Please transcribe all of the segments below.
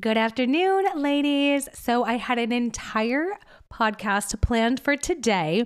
Good afternoon, ladies. So, I had an entire podcast planned for today,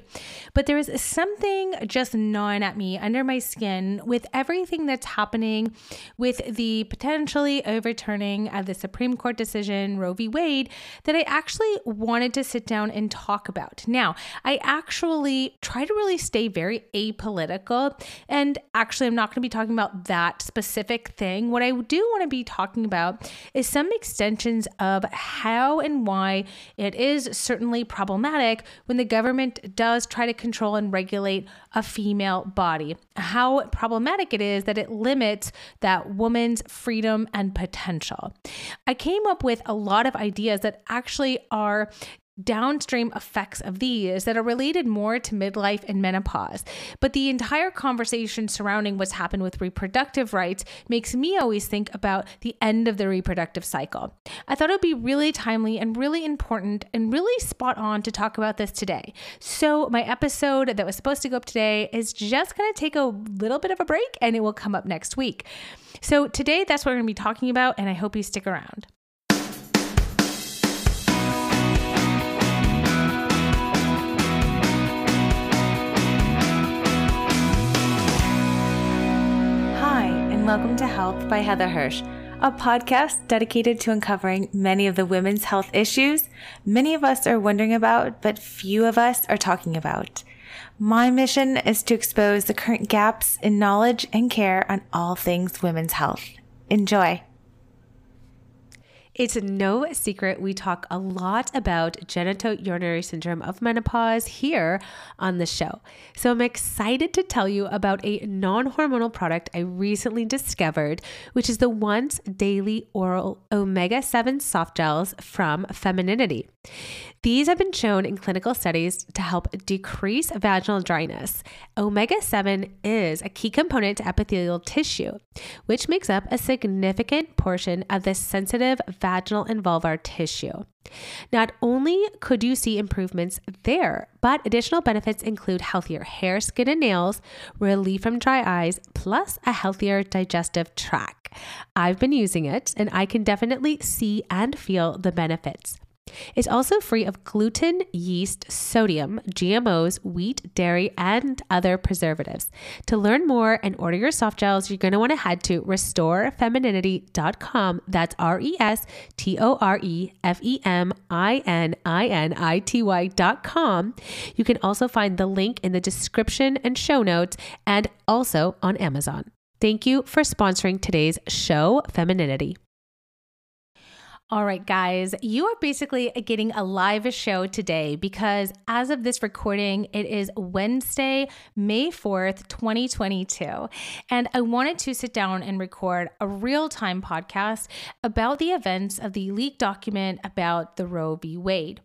but there is something just gnawing at me under my skin with everything that's happening with the potentially overturning of the Supreme Court decision, Roe v. Wade, that I actually wanted to sit down and talk about. Now, I actually try to really stay very apolitical, and actually, I'm not going to be talking about that specific thing. What I do want to be talking about is some extensions of how and why it is certainly problematic when the government does try to control and regulate a female body. How problematic it is that it limits that woman's freedom and potential. I came up with a lot of ideas that actually are downstream effects of these that are related more to midlife and menopause. But the entire conversation surrounding what's happened with reproductive rights makes me always think about the end of the reproductive cycle. I thought it would be really timely and really important and really spot on to talk about this today. So, my episode that was supposed to go up today is just going to take a little bit of a break and it will come up next week. So, today that's what we're going to be talking about, and I hope you stick around. Welcome to Health by Heather Hirsch, a podcast dedicated to uncovering many of the women's health issues many of us are wondering about, but few of us are talking about. My mission is to expose the current gaps in knowledge and care on all things women's health. Enjoy. It's no secret we talk a lot about genitourinary syndrome of menopause here on the show. So I'm excited to tell you about a non hormonal product I recently discovered, which is the once daily oral omega 7 soft gels from Femininity. These have been shown in clinical studies to help decrease vaginal dryness. Omega 7 is a key component to epithelial tissue, which makes up a significant portion of the sensitive vaginal and vulvar tissue. Not only could you see improvements there, but additional benefits include healthier hair, skin, and nails, relief from dry eyes, plus a healthier digestive tract. I've been using it and I can definitely see and feel the benefits. It's also free of gluten, yeast, sodium, GMOs, wheat, dairy, and other preservatives. To learn more and order your soft gels, you're going to want to head to restorefemininity.com. That's R E S T O R E F E M I N I N I T Y.com. You can also find the link in the description and show notes and also on Amazon. Thank you for sponsoring today's show, Femininity. All right, guys, you are basically getting a live show today because as of this recording, it is Wednesday, May 4th, 2022. And I wanted to sit down and record a real time podcast about the events of the leaked document about the Roe v. Wade.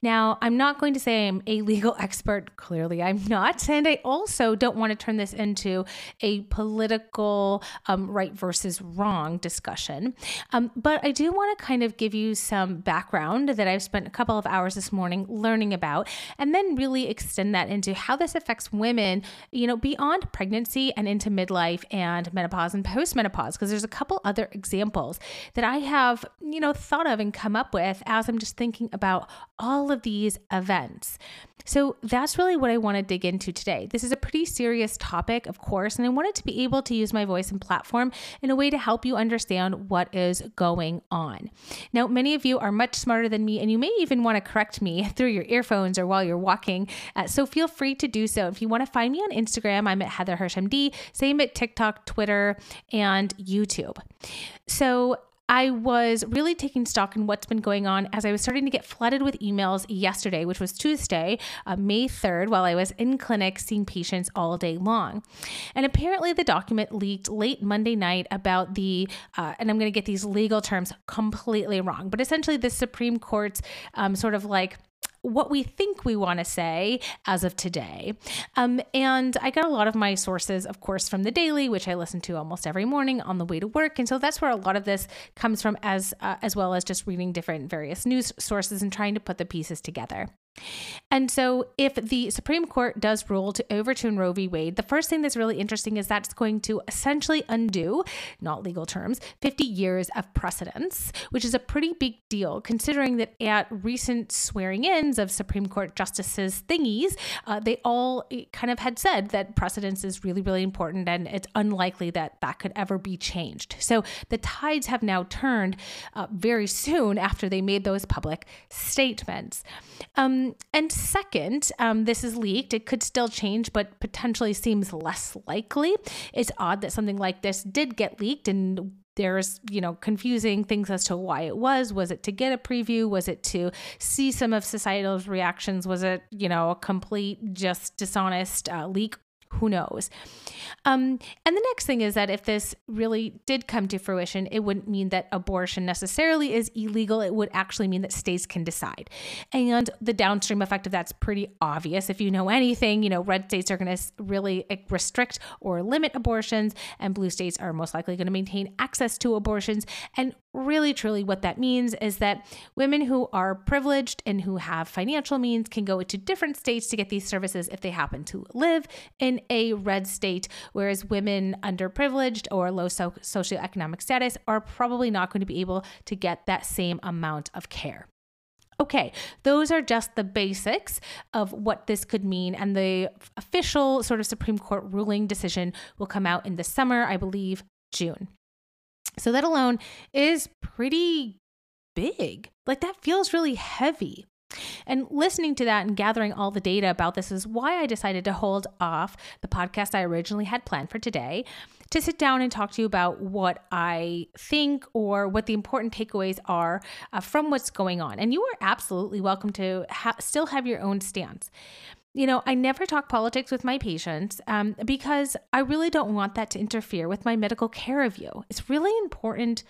Now, I'm not going to say I'm a legal expert. Clearly, I'm not. And I also don't want to turn this into a political um, right versus wrong discussion. Um, but I do want to kind of give you some background that I've spent a couple of hours this morning learning about, and then really extend that into how this affects women, you know, beyond pregnancy and into midlife and menopause and postmenopause. Because there's a couple other examples that I have, you know, thought of and come up with as I'm just thinking about all of these events. So that's really what I want to dig into today. This is a pretty serious topic, of course, and I wanted to be able to use my voice and platform in a way to help you understand what is going on. Now, many of you are much smarter than me, and you may even want to correct me through your earphones or while you're walking. Uh, so feel free to do so. If you want to find me on Instagram, I'm at Heather Hirsch MD, same at TikTok, Twitter, and YouTube. So I was really taking stock in what's been going on as I was starting to get flooded with emails yesterday, which was Tuesday, uh, May 3rd, while I was in clinic seeing patients all day long. And apparently, the document leaked late Monday night about the, uh, and I'm going to get these legal terms completely wrong, but essentially, the Supreme Court's um, sort of like what we think we want to say as of today. Um, and I got a lot of my sources, of course, from the Daily, which I listen to almost every morning on the way to work. And so that's where a lot of this comes from, as uh, as well as just reading different various news sources and trying to put the pieces together. And so, if the Supreme Court does rule to overturn Roe v. Wade, the first thing that's really interesting is that's going to essentially undo, not legal terms, 50 years of precedence, which is a pretty big deal considering that at recent swearing ins of Supreme Court justices thingies, uh, they all eh, kind of had said that precedence is really, really important and it's unlikely that that could ever be changed. So, the tides have now turned uh, very soon after they made those public statements. Um, and second, um, this is leaked. It could still change, but potentially seems less likely. It's odd that something like this did get leaked and there's you know confusing things as to why it was was it to get a preview was it to see some of societal's reactions was it you know a complete just dishonest uh, leak who knows? Um, and the next thing is that if this really did come to fruition, it wouldn't mean that abortion necessarily is illegal. It would actually mean that states can decide. And the downstream effect of that's pretty obvious. If you know anything, you know, red states are going to really restrict or limit abortions, and blue states are most likely going to maintain access to abortions. And really, truly, what that means is that women who are privileged and who have financial means can go into different states to get these services if they happen to live in a red state, whereas women underprivileged or low so- socioeconomic status are probably not going to be able to get that same amount of care. Okay, those are just the basics of what this could mean. And the official sort of Supreme Court ruling decision will come out in the summer, I believe, June. So that alone is pretty big. Like that feels really heavy. And listening to that and gathering all the data about this is why I decided to hold off the podcast I originally had planned for today to sit down and talk to you about what I think or what the important takeaways are uh, from what's going on. And you are absolutely welcome to ha- still have your own stance. You know, I never talk politics with my patients um, because I really don't want that to interfere with my medical care of you. It's really important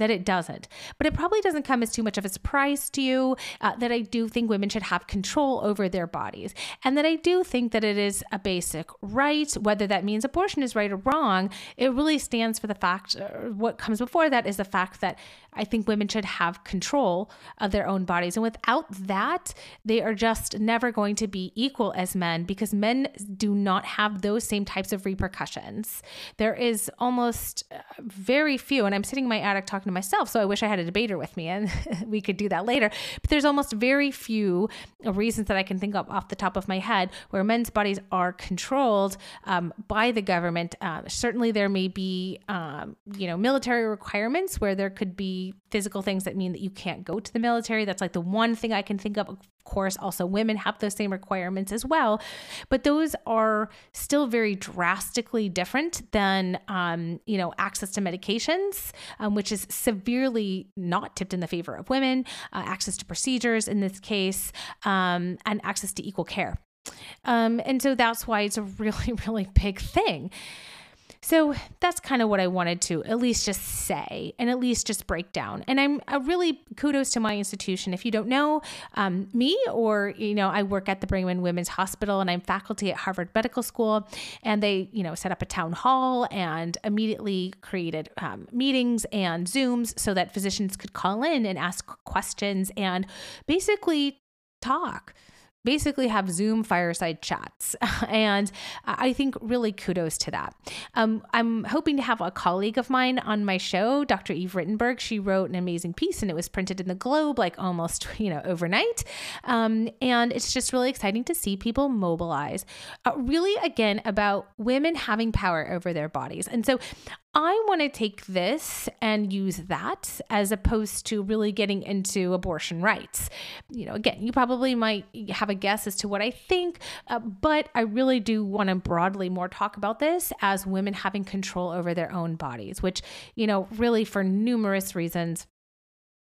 that it doesn't. But it probably doesn't come as too much of a surprise to you uh, that I do think women should have control over their bodies. And that I do think that it is a basic right, whether that means abortion is right or wrong. It really stands for the fact, uh, what comes before that is the fact that I think women should have control of their own bodies. And without that, they are just never going to be equal as men because men do not have those same types of repercussions. There is almost uh, very few, and I'm sitting in my attic talking to myself, so I wish I had a debater with me and we could do that later. But there's almost very few reasons that I can think of off the top of my head where men's bodies are controlled um, by the government. Uh, certainly, there may be, um, you know, military requirements where there could be physical things that mean that you can't go to the military. That's like the one thing I can think of. Of course, also women have those same requirements as well, but those are still very drastically different than, um, you know, access to medications, um, which is severely not tipped in the favor of women, uh, access to procedures in this case, um, and access to equal care. Um, and so that's why it's a really, really big thing. So that's kind of what I wanted to at least just say and at least just break down. And I'm a really kudos to my institution. If you don't know um, me, or you know, I work at the Brigham and Women's Hospital and I'm faculty at Harvard Medical School, and they you know set up a town hall and immediately created um, meetings and Zooms so that physicians could call in and ask questions and basically talk basically have Zoom fireside chats. and I think really kudos to that. Um, I'm hoping to have a colleague of mine on my show, Dr. Eve Rittenberg. She wrote an amazing piece and it was printed in the Globe like almost, you know, overnight. Um, and it's just really exciting to see people mobilize, uh, really, again, about women having power over their bodies. And so I want to take this and use that as opposed to really getting into abortion rights. You know, again, you probably might have a guess as to what I think, uh, but I really do want to broadly more talk about this as women having control over their own bodies, which, you know, really for numerous reasons.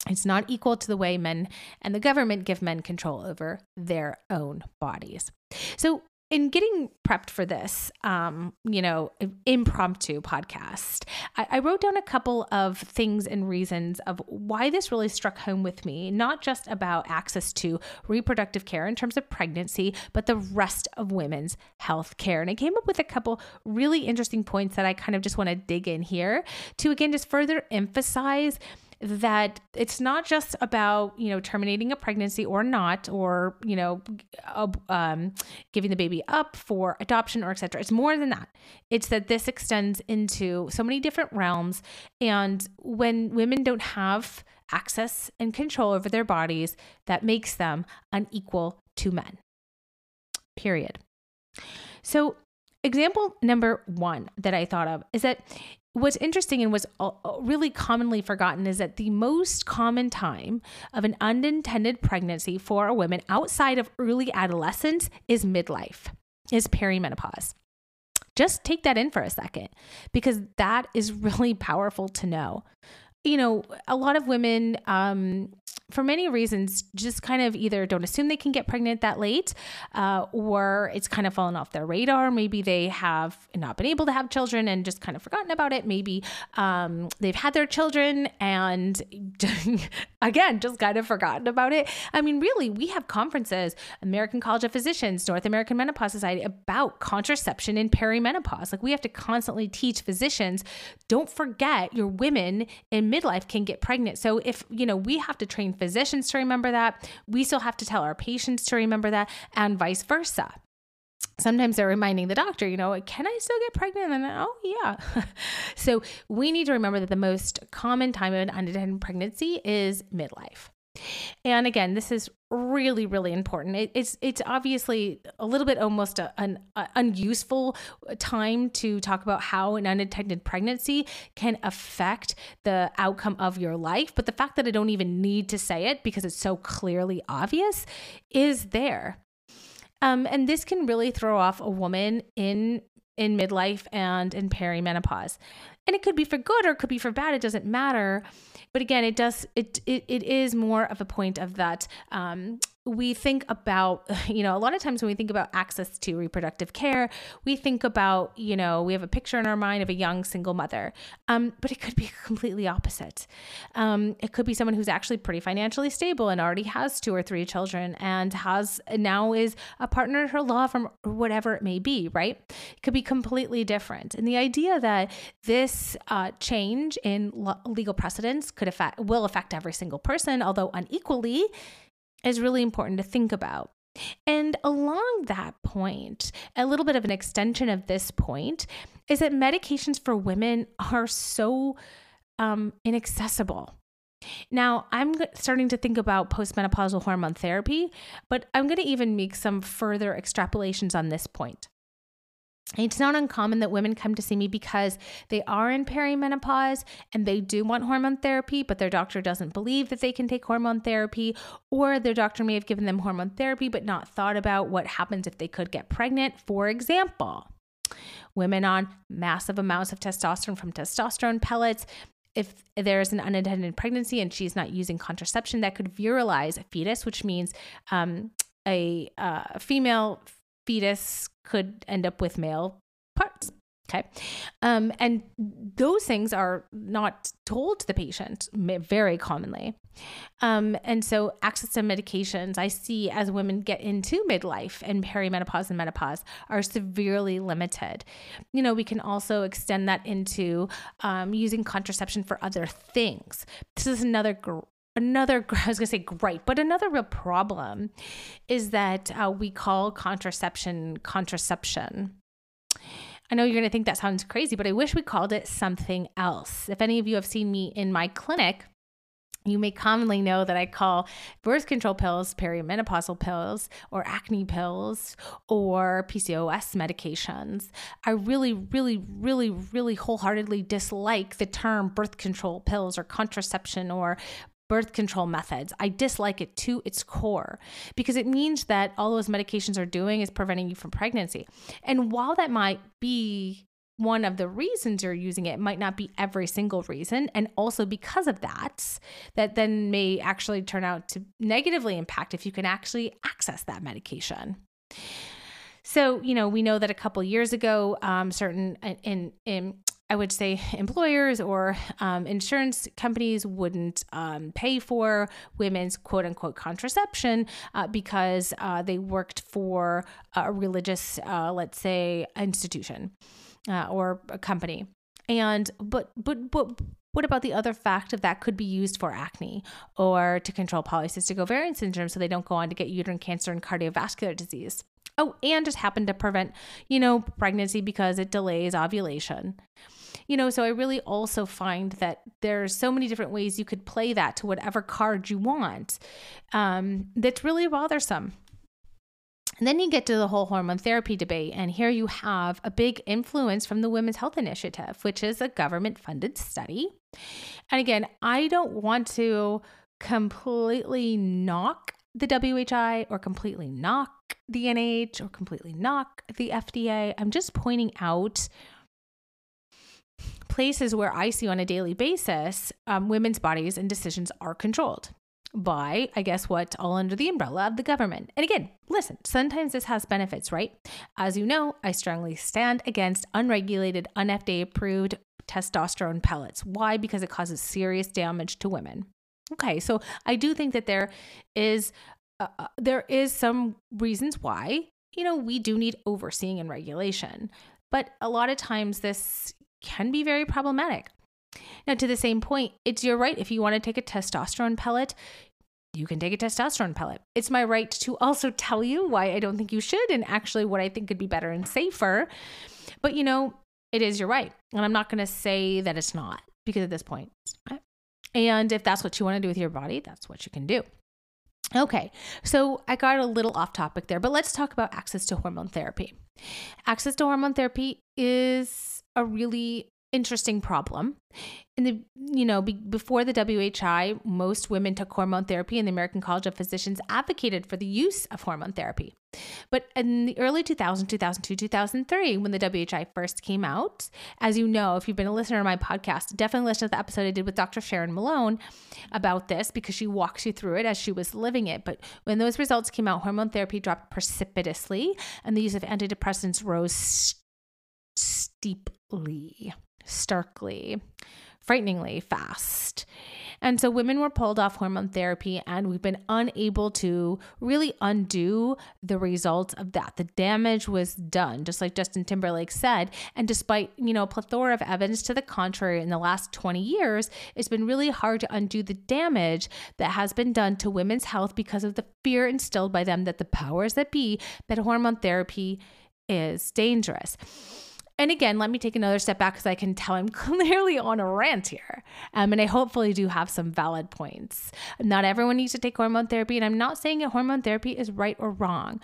It's not equal to the way men and the government give men control over their own bodies. So, in getting prepped for this, um, you know, impromptu podcast, I, I, wrote down a couple of things and reasons of why this really struck home with me, not just about access to reproductive care in terms of pregnancy, but the rest of women's health care. And I came up with a couple really interesting points that I kind of just want to dig in here to again just further emphasize that it's not just about you know terminating a pregnancy or not or you know um, giving the baby up for adoption or etc it's more than that. It's that this extends into so many different realms. And when women don't have access and control over their bodies that makes them unequal to men period. So example number one that i thought of is that what's interesting and was really commonly forgotten is that the most common time of an unintended pregnancy for a woman outside of early adolescence is midlife, is perimenopause. Just take that in for a second because that is really powerful to know. You know, a lot of women um, for many reasons, just kind of either don't assume they can get pregnant that late, uh, or it's kind of fallen off their radar. Maybe they have not been able to have children and just kind of forgotten about it. Maybe um, they've had their children and again, just kind of forgotten about it. I mean, really, we have conferences, American College of Physicians, North American Menopause Society, about contraception in perimenopause. Like we have to constantly teach physicians, don't forget your women in midlife can get pregnant. So if, you know, we have to train physicians to remember that. We still have to tell our patients to remember that, and vice versa sometimes they're reminding the doctor, you know, can I still get pregnant? And then, oh, yeah. so we need to remember that the most common time of an unintended pregnancy is midlife. And again, this is really, really important. It, it's it's obviously a little bit almost a, an a unuseful time to talk about how an unintended pregnancy can affect the outcome of your life. But the fact that I don't even need to say it because it's so clearly obvious is there. Um, and this can really throw off a woman in in midlife and in perimenopause. And it could be for good or it could be for bad. It doesn't matter. But again, it does it it, it is more of a point of that um, we think about, you know, a lot of times when we think about access to reproductive care, we think about, you know, we have a picture in our mind of a young single mother, um, but it could be completely opposite. Um, it could be someone who's actually pretty financially stable and already has two or three children and has now is a partner in her law from whatever it may be, right? It could be completely different. And the idea that this uh, change in lo- legal precedents could affect will affect every single person, although unequally is really important to think about. And along that point, a little bit of an extension of this point is that medications for women are so um, inaccessible. Now, I'm starting to think about postmenopausal hormone therapy, but I'm going to even make some further extrapolations on this point. It's not uncommon that women come to see me because they are in perimenopause and they do want hormone therapy, but their doctor doesn't believe that they can take hormone therapy, or their doctor may have given them hormone therapy but not thought about what happens if they could get pregnant. For example, women on massive amounts of testosterone from testosterone pellets. If there's an unintended pregnancy and she's not using contraception, that could virilize a fetus, which means um, a uh, female fetus could end up with male parts. Okay. Um, and those things are not told to the patient very commonly. Um, and so, access to medications I see as women get into midlife and perimenopause and menopause are severely limited. You know, we can also extend that into um, using contraception for other things. This is another gr- another i was going to say great but another real problem is that uh, we call contraception contraception i know you're going to think that sounds crazy but i wish we called it something else if any of you have seen me in my clinic you may commonly know that I call birth control pills perimenopausal pills or acne pills or PCOS medications. I really, really, really, really wholeheartedly dislike the term birth control pills or contraception or birth control methods. I dislike it to its core because it means that all those medications are doing is preventing you from pregnancy. And while that might be one of the reasons you're using it, it might not be every single reason and also because of that that then may actually turn out to negatively impact if you can actually access that medication so you know we know that a couple years ago um, certain in, in I would say employers or um, insurance companies wouldn't um, pay for women's quote unquote contraception uh, because uh, they worked for a religious, uh, let's say, institution uh, or a company. And but but but what about the other fact of that could be used for acne or to control polycystic ovarian syndrome so they don't go on to get uterine cancer and cardiovascular disease? Oh, and just happen to prevent, you know, pregnancy because it delays ovulation. You know, so I really also find that there's so many different ways you could play that to whatever card you want. Um, that's really bothersome. And then you get to the whole hormone therapy debate. And here you have a big influence from the Women's Health Initiative, which is a government funded study. And again, I don't want to completely knock the WHI or completely knock the NIH or completely knock the FDA. I'm just pointing out places where I see on a daily basis um, women's bodies and decisions are controlled by, I guess, what all under the umbrella of the government. And again, listen, sometimes this has benefits, right? As you know, I strongly stand against unregulated, un-FDA approved testosterone pellets. Why? Because it causes serious damage to women. Okay, so I do think that there is uh, uh there is some reasons why you know we do need overseeing and regulation, but a lot of times this can be very problematic. Now, to the same point, it's your right if you want to take a testosterone pellet, you can take a testosterone pellet. It's my right to also tell you why I don't think you should and actually what I think could be better and safer. But you know, it is your right. And I'm not going to say that it's not because at this point, and if that's what you want to do with your body, that's what you can do. Okay, so I got a little off topic there, but let's talk about access to hormone therapy. Access to hormone therapy is a really interesting problem. In the you know be, before the WHI, most women took hormone therapy, and the American College of Physicians advocated for the use of hormone therapy. But in the early 2000, 2002, 2003, when the WHI first came out, as you know, if you've been a listener to my podcast, definitely listen to the episode I did with Dr. Sharon Malone about this because she walks you through it as she was living it. But when those results came out, hormone therapy dropped precipitously, and the use of antidepressants rose steeply starkly, frighteningly fast. And so women were pulled off hormone therapy, and we've been unable to really undo the results of that. The damage was done, just like Justin Timberlake said. And despite, you know, a plethora of evidence to the contrary in the last 20 years, it's been really hard to undo the damage that has been done to women's health because of the fear instilled by them that the powers that be that hormone therapy is dangerous. And again, let me take another step back because I can tell I'm clearly on a rant here. Um, and I hopefully do have some valid points. Not everyone needs to take hormone therapy. And I'm not saying that hormone therapy is right or wrong.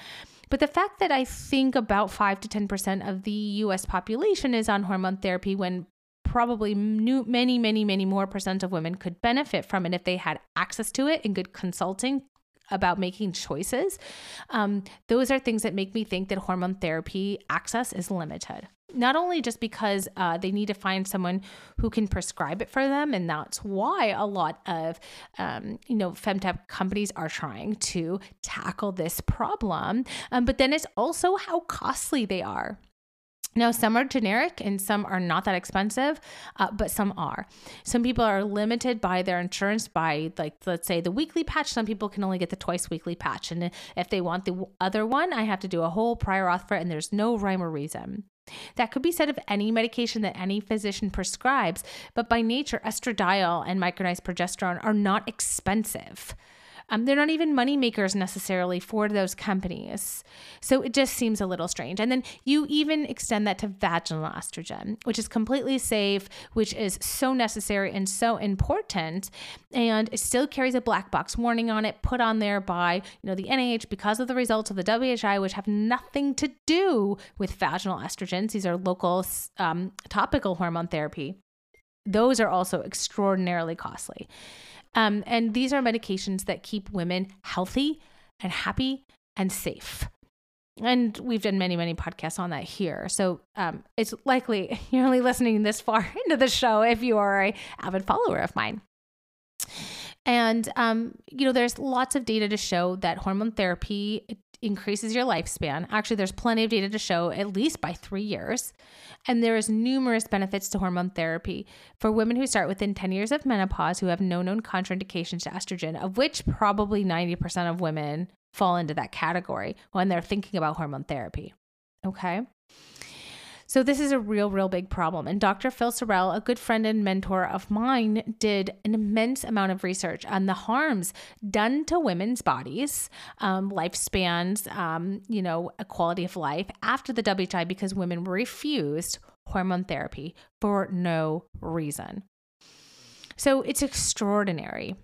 But the fact that I think about 5 to 10% of the US population is on hormone therapy when probably many, many, many more percent of women could benefit from it if they had access to it and good consulting about making choices. Um, those are things that make me think that hormone therapy access is limited not only just because uh, they need to find someone who can prescribe it for them, and that's why a lot of um, you know femtech companies are trying to tackle this problem, um, but then it's also how costly they are. Now, some are generic and some are not that expensive, uh, but some are. Some people are limited by their insurance by, like, let's say the weekly patch. Some people can only get the twice weekly patch. And if they want the other one, I have to do a whole prior auth for it, and there's no rhyme or reason. That could be said of any medication that any physician prescribes, but by nature, estradiol and micronized progesterone are not expensive. Um, they're not even money makers necessarily for those companies. So it just seems a little strange. And then you even extend that to vaginal estrogen, which is completely safe, which is so necessary and so important. And it still carries a black box warning on it put on there by, you know, the NIH because of the results of the WHI, which have nothing to do with vaginal estrogens. These are local um, topical hormone therapy. Those are also extraordinarily costly. Um, and these are medications that keep women healthy and happy and safe. And we've done many, many podcasts on that here. So um, it's likely you're only listening this far into the show if you are a avid follower of mine. And um, you know, there's lots of data to show that hormone therapy increases your lifespan. Actually, there's plenty of data to show at least by three years. And there is numerous benefits to hormone therapy for women who start within 10 years of menopause who have no known contraindications to estrogen, of which probably 90% of women fall into that category when they're thinking about hormone therapy. Okay. So this is a real, real big problem. And Dr. Phil Sarrel, a good friend and mentor of mine, did an immense amount of research on the harms done to women's bodies, um, lifespans, um, you know, quality of life after the WHI because women refused hormone therapy for no reason. So it's extraordinary.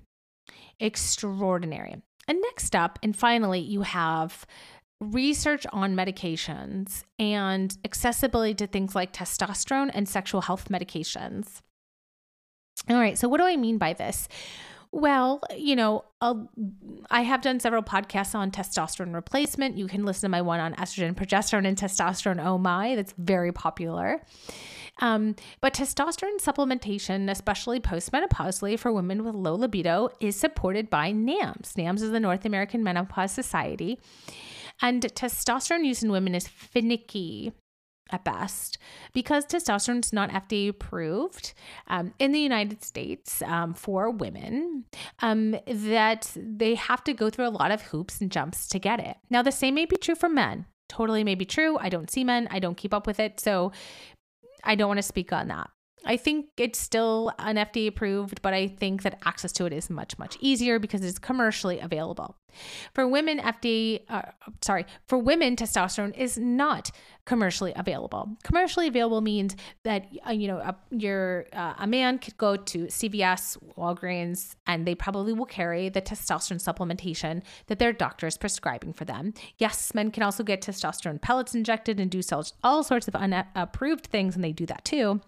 Extraordinary. And next up, and finally, you have research on medications and accessibility to things like testosterone and sexual health medications. All right, so what do I mean by this? Well, you know, I'll, I have done several podcasts on testosterone replacement. You can listen to my one on estrogen, progesterone, and testosterone. Oh my, that's very popular. Um, but testosterone supplementation, especially postmenopausally for women with low libido, is supported by NAMS. NAMS is the North American Menopause Society. And testosterone use in women is finicky at best because testosterone is not FDA approved um, in the United States um, for women, um, that they have to go through a lot of hoops and jumps to get it. Now, the same may be true for men. Totally may be true. I don't see men, I don't keep up with it. So I don't want to speak on that. I think it's still an FDA approved, but I think that access to it is much, much easier because it's commercially available. For women, FDA, uh, sorry, for women, testosterone is not commercially available. Commercially available means that, uh, you know, a, your, uh, a man could go to CVS, Walgreens, and they probably will carry the testosterone supplementation that their doctor is prescribing for them. Yes, men can also get testosterone pellets injected and do all sorts of unapproved things, and they do that too.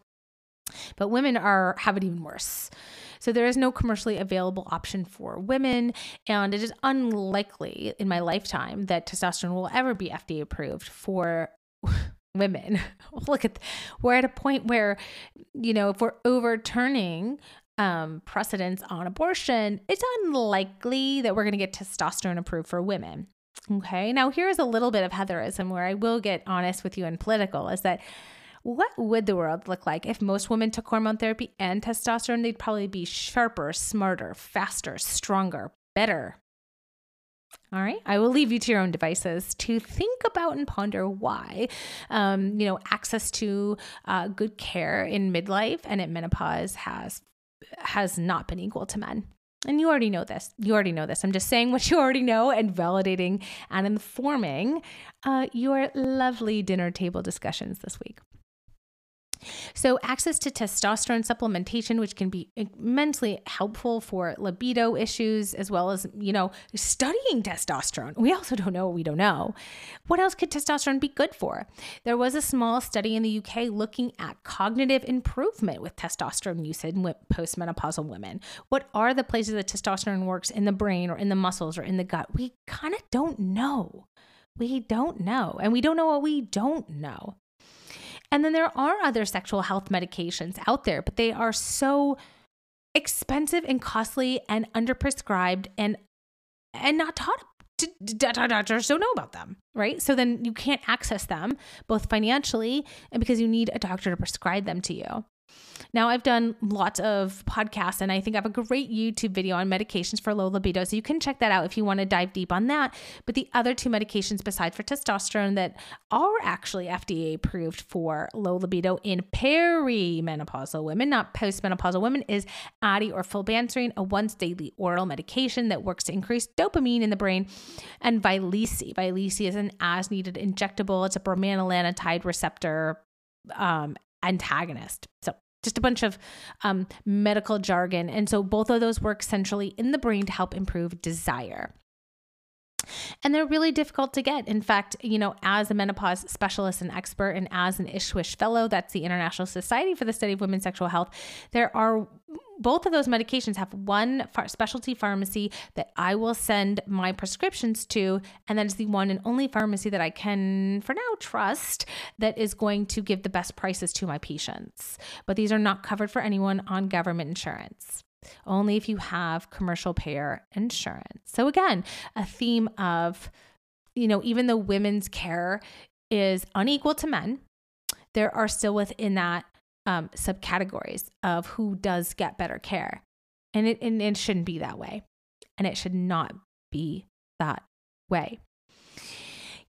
But women are have it even worse. So there is no commercially available option for women, and it is unlikely in my lifetime that testosterone will ever be FDA approved for women. Look at we're at a point where you know if we're overturning um, precedents on abortion, it's unlikely that we're going to get testosterone approved for women. Okay, now here's a little bit of Heatherism where I will get honest with you and political is that what would the world look like if most women took hormone therapy and testosterone? They'd probably be sharper, smarter, faster, stronger, better. All right. I will leave you to your own devices to think about and ponder why, um, you know, access to uh, good care in midlife and at menopause has has not been equal to men. And you already know this. You already know this. I'm just saying what you already know and validating and informing uh, your lovely dinner table discussions this week. So, access to testosterone supplementation, which can be immensely helpful for libido issues, as well as, you know, studying testosterone. We also don't know what we don't know. What else could testosterone be good for? There was a small study in the UK looking at cognitive improvement with testosterone usage in postmenopausal women. What are the places that testosterone works in the brain or in the muscles or in the gut? We kind of don't know. We don't know. And we don't know what we don't know. And then there are other sexual health medications out there, but they are so expensive and costly and underprescribed and and not taught doctors don't know about them, right? So then you can't access them both financially and because you need a doctor to prescribe them to you. Now, I've done lots of podcasts, and I think I have a great YouTube video on medications for low libido. So you can check that out if you want to dive deep on that. But the other two medications, besides for testosterone, that are actually FDA approved for low libido in perimenopausal women, not postmenopausal women, is Addyi or flibanserin, a once daily oral medication that works to increase dopamine in the brain, and Vyleesi. Vyleesi is an as needed injectable, it's a bremelanotide receptor um, antagonist. So just a bunch of um, medical jargon. And so both of those work centrally in the brain to help improve desire. And they're really difficult to get. In fact, you know, as a menopause specialist and expert and as an ISSWSH fellow, that's the International Society for the Study of Women's Sexual Health, there are both of those medications have one specialty pharmacy that I will send my prescriptions to. And that is the one and only pharmacy that I can, for now, trust that is going to give the best prices to my patients. But these are not covered for anyone on government insurance only if you have commercial payer insurance. So, again, a theme of, you know, even though women's care is unequal to men, there are still within that um, subcategories of who does get better care. And it, and it shouldn't be that way. And it should not be that way.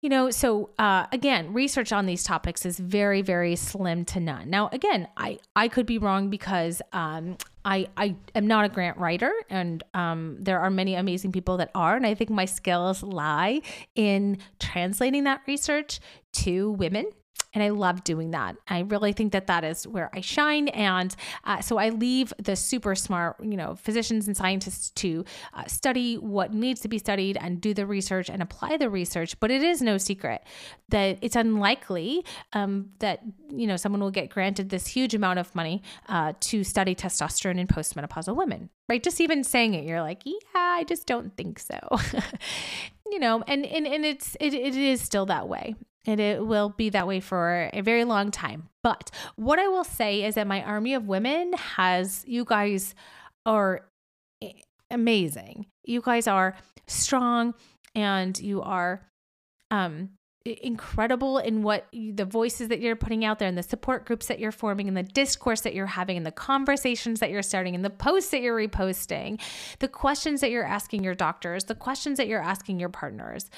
You know, so uh, again, research on these topics is very, very slim to none. Now, again, I I could be wrong because um, I I am not a grant writer, and um, there are many amazing people that are, and I think my skills lie in translating that research to women and I love doing that. I really think that that is where I shine. And uh, so I leave the super smart, you know, physicians and scientists to uh, study what needs to be studied and do the research and apply the research. But it is no secret that it's unlikely um, that, you know, someone will get granted this huge amount of money uh, to study testosterone in postmenopausal women, right? Just even saying it, you're like, yeah, I just don't think so. you know, and, and, and it's, it, it is still that way and it will be that way for a very long time. But what I will say is that my army of women has, you guys are amazing. You guys are strong and you are um, incredible in what you, the voices that you're putting out there and the support groups that you're forming and the discourse that you're having and the conversations that you're starting and the posts that you're reposting the questions that you're asking your doctors the questions that you're asking your partners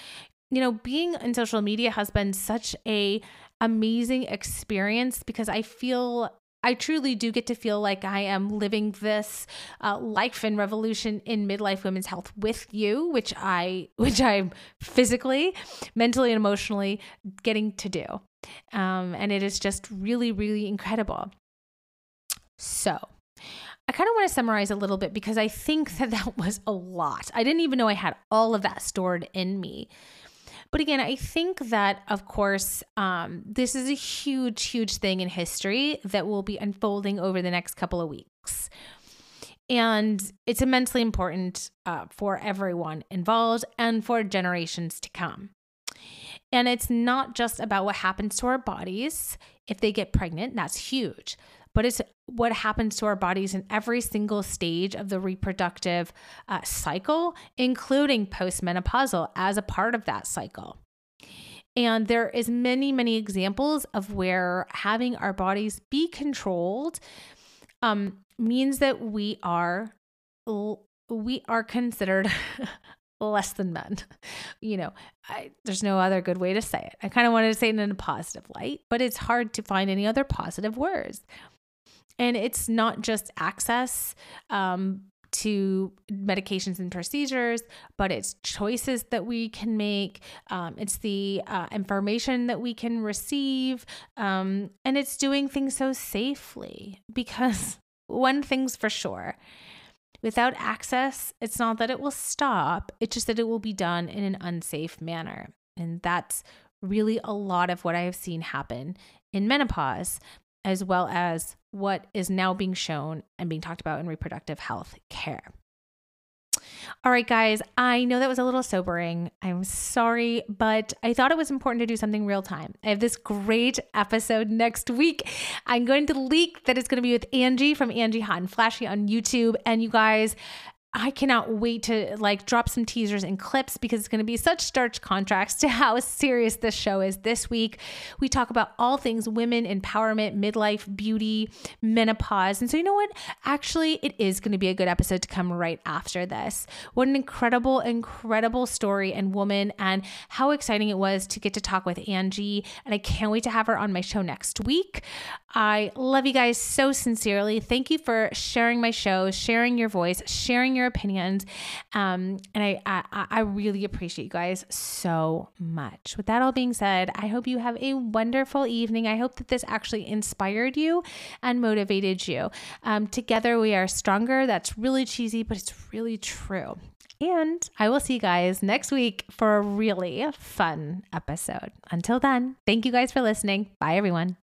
you know, being in social media has been such a amazing experience because I feel I truly do get to feel like I am living this uh, life and revolution in midlife women's health with you, which I, which I'm physically, mentally, and emotionally getting to do, um, and it is just really, really incredible. So, I kind of want to summarize a little bit because I think that that was a lot. I didn't even know I had all of that stored in me. But again, I think that, of course, um, this is a huge, huge thing in history that will be unfolding over the next couple of weeks. And it's immensely important uh, for everyone involved and for generations to come. And it's not just about what happens to our bodies if they get pregnant, that's huge but it's what happens to our bodies in every single stage of the reproductive uh, cycle, including postmenopausal as a part of that cycle. And there is many, many examples of where having our bodies be controlled um, means that we are we are considered less than men. You know, I, there's no other good way to say it. I kind of wanted to say it in a positive light, but it's hard to find any other positive words. And it's not just access um, to medications and procedures, but it's choices that we can make. Um, it's the uh, information that we can receive. Um, and it's doing things so safely because one thing's for sure without access, it's not that it will stop, it's just that it will be done in an unsafe manner. And that's really a lot of what I have seen happen in menopause as well as what is now being shown and being talked about in reproductive health care. All right, guys, I know that was a little sobering. I'm sorry, but I thought it was important to do something real time. I have this great episode next week. I'm going to leak that it's going to be with Angie from Angie Hot and Flashy on YouTube. And you guys, I cannot wait to like drop some teasers and clips because it's going to be such stark contrast to how serious this show is. This week, we talk about all things women empowerment, midlife, beauty, menopause. And so, you know what? Actually, it is going to be a good episode to come right after this. What an incredible, incredible story and woman, and how exciting it was to get to talk with Angie. And I can't wait to have her on my show next week. I love you guys so sincerely. Thank you for sharing my show, sharing your voice, sharing your your opinions. Um, and I, I, I really appreciate you guys so much. With that all being said, I hope you have a wonderful evening. I hope that this actually inspired you and motivated you. Um, together we are stronger. That's really cheesy, but it's really true. And I will see you guys next week for a really fun episode. Until then, thank you guys for listening. Bye, everyone.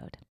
episode.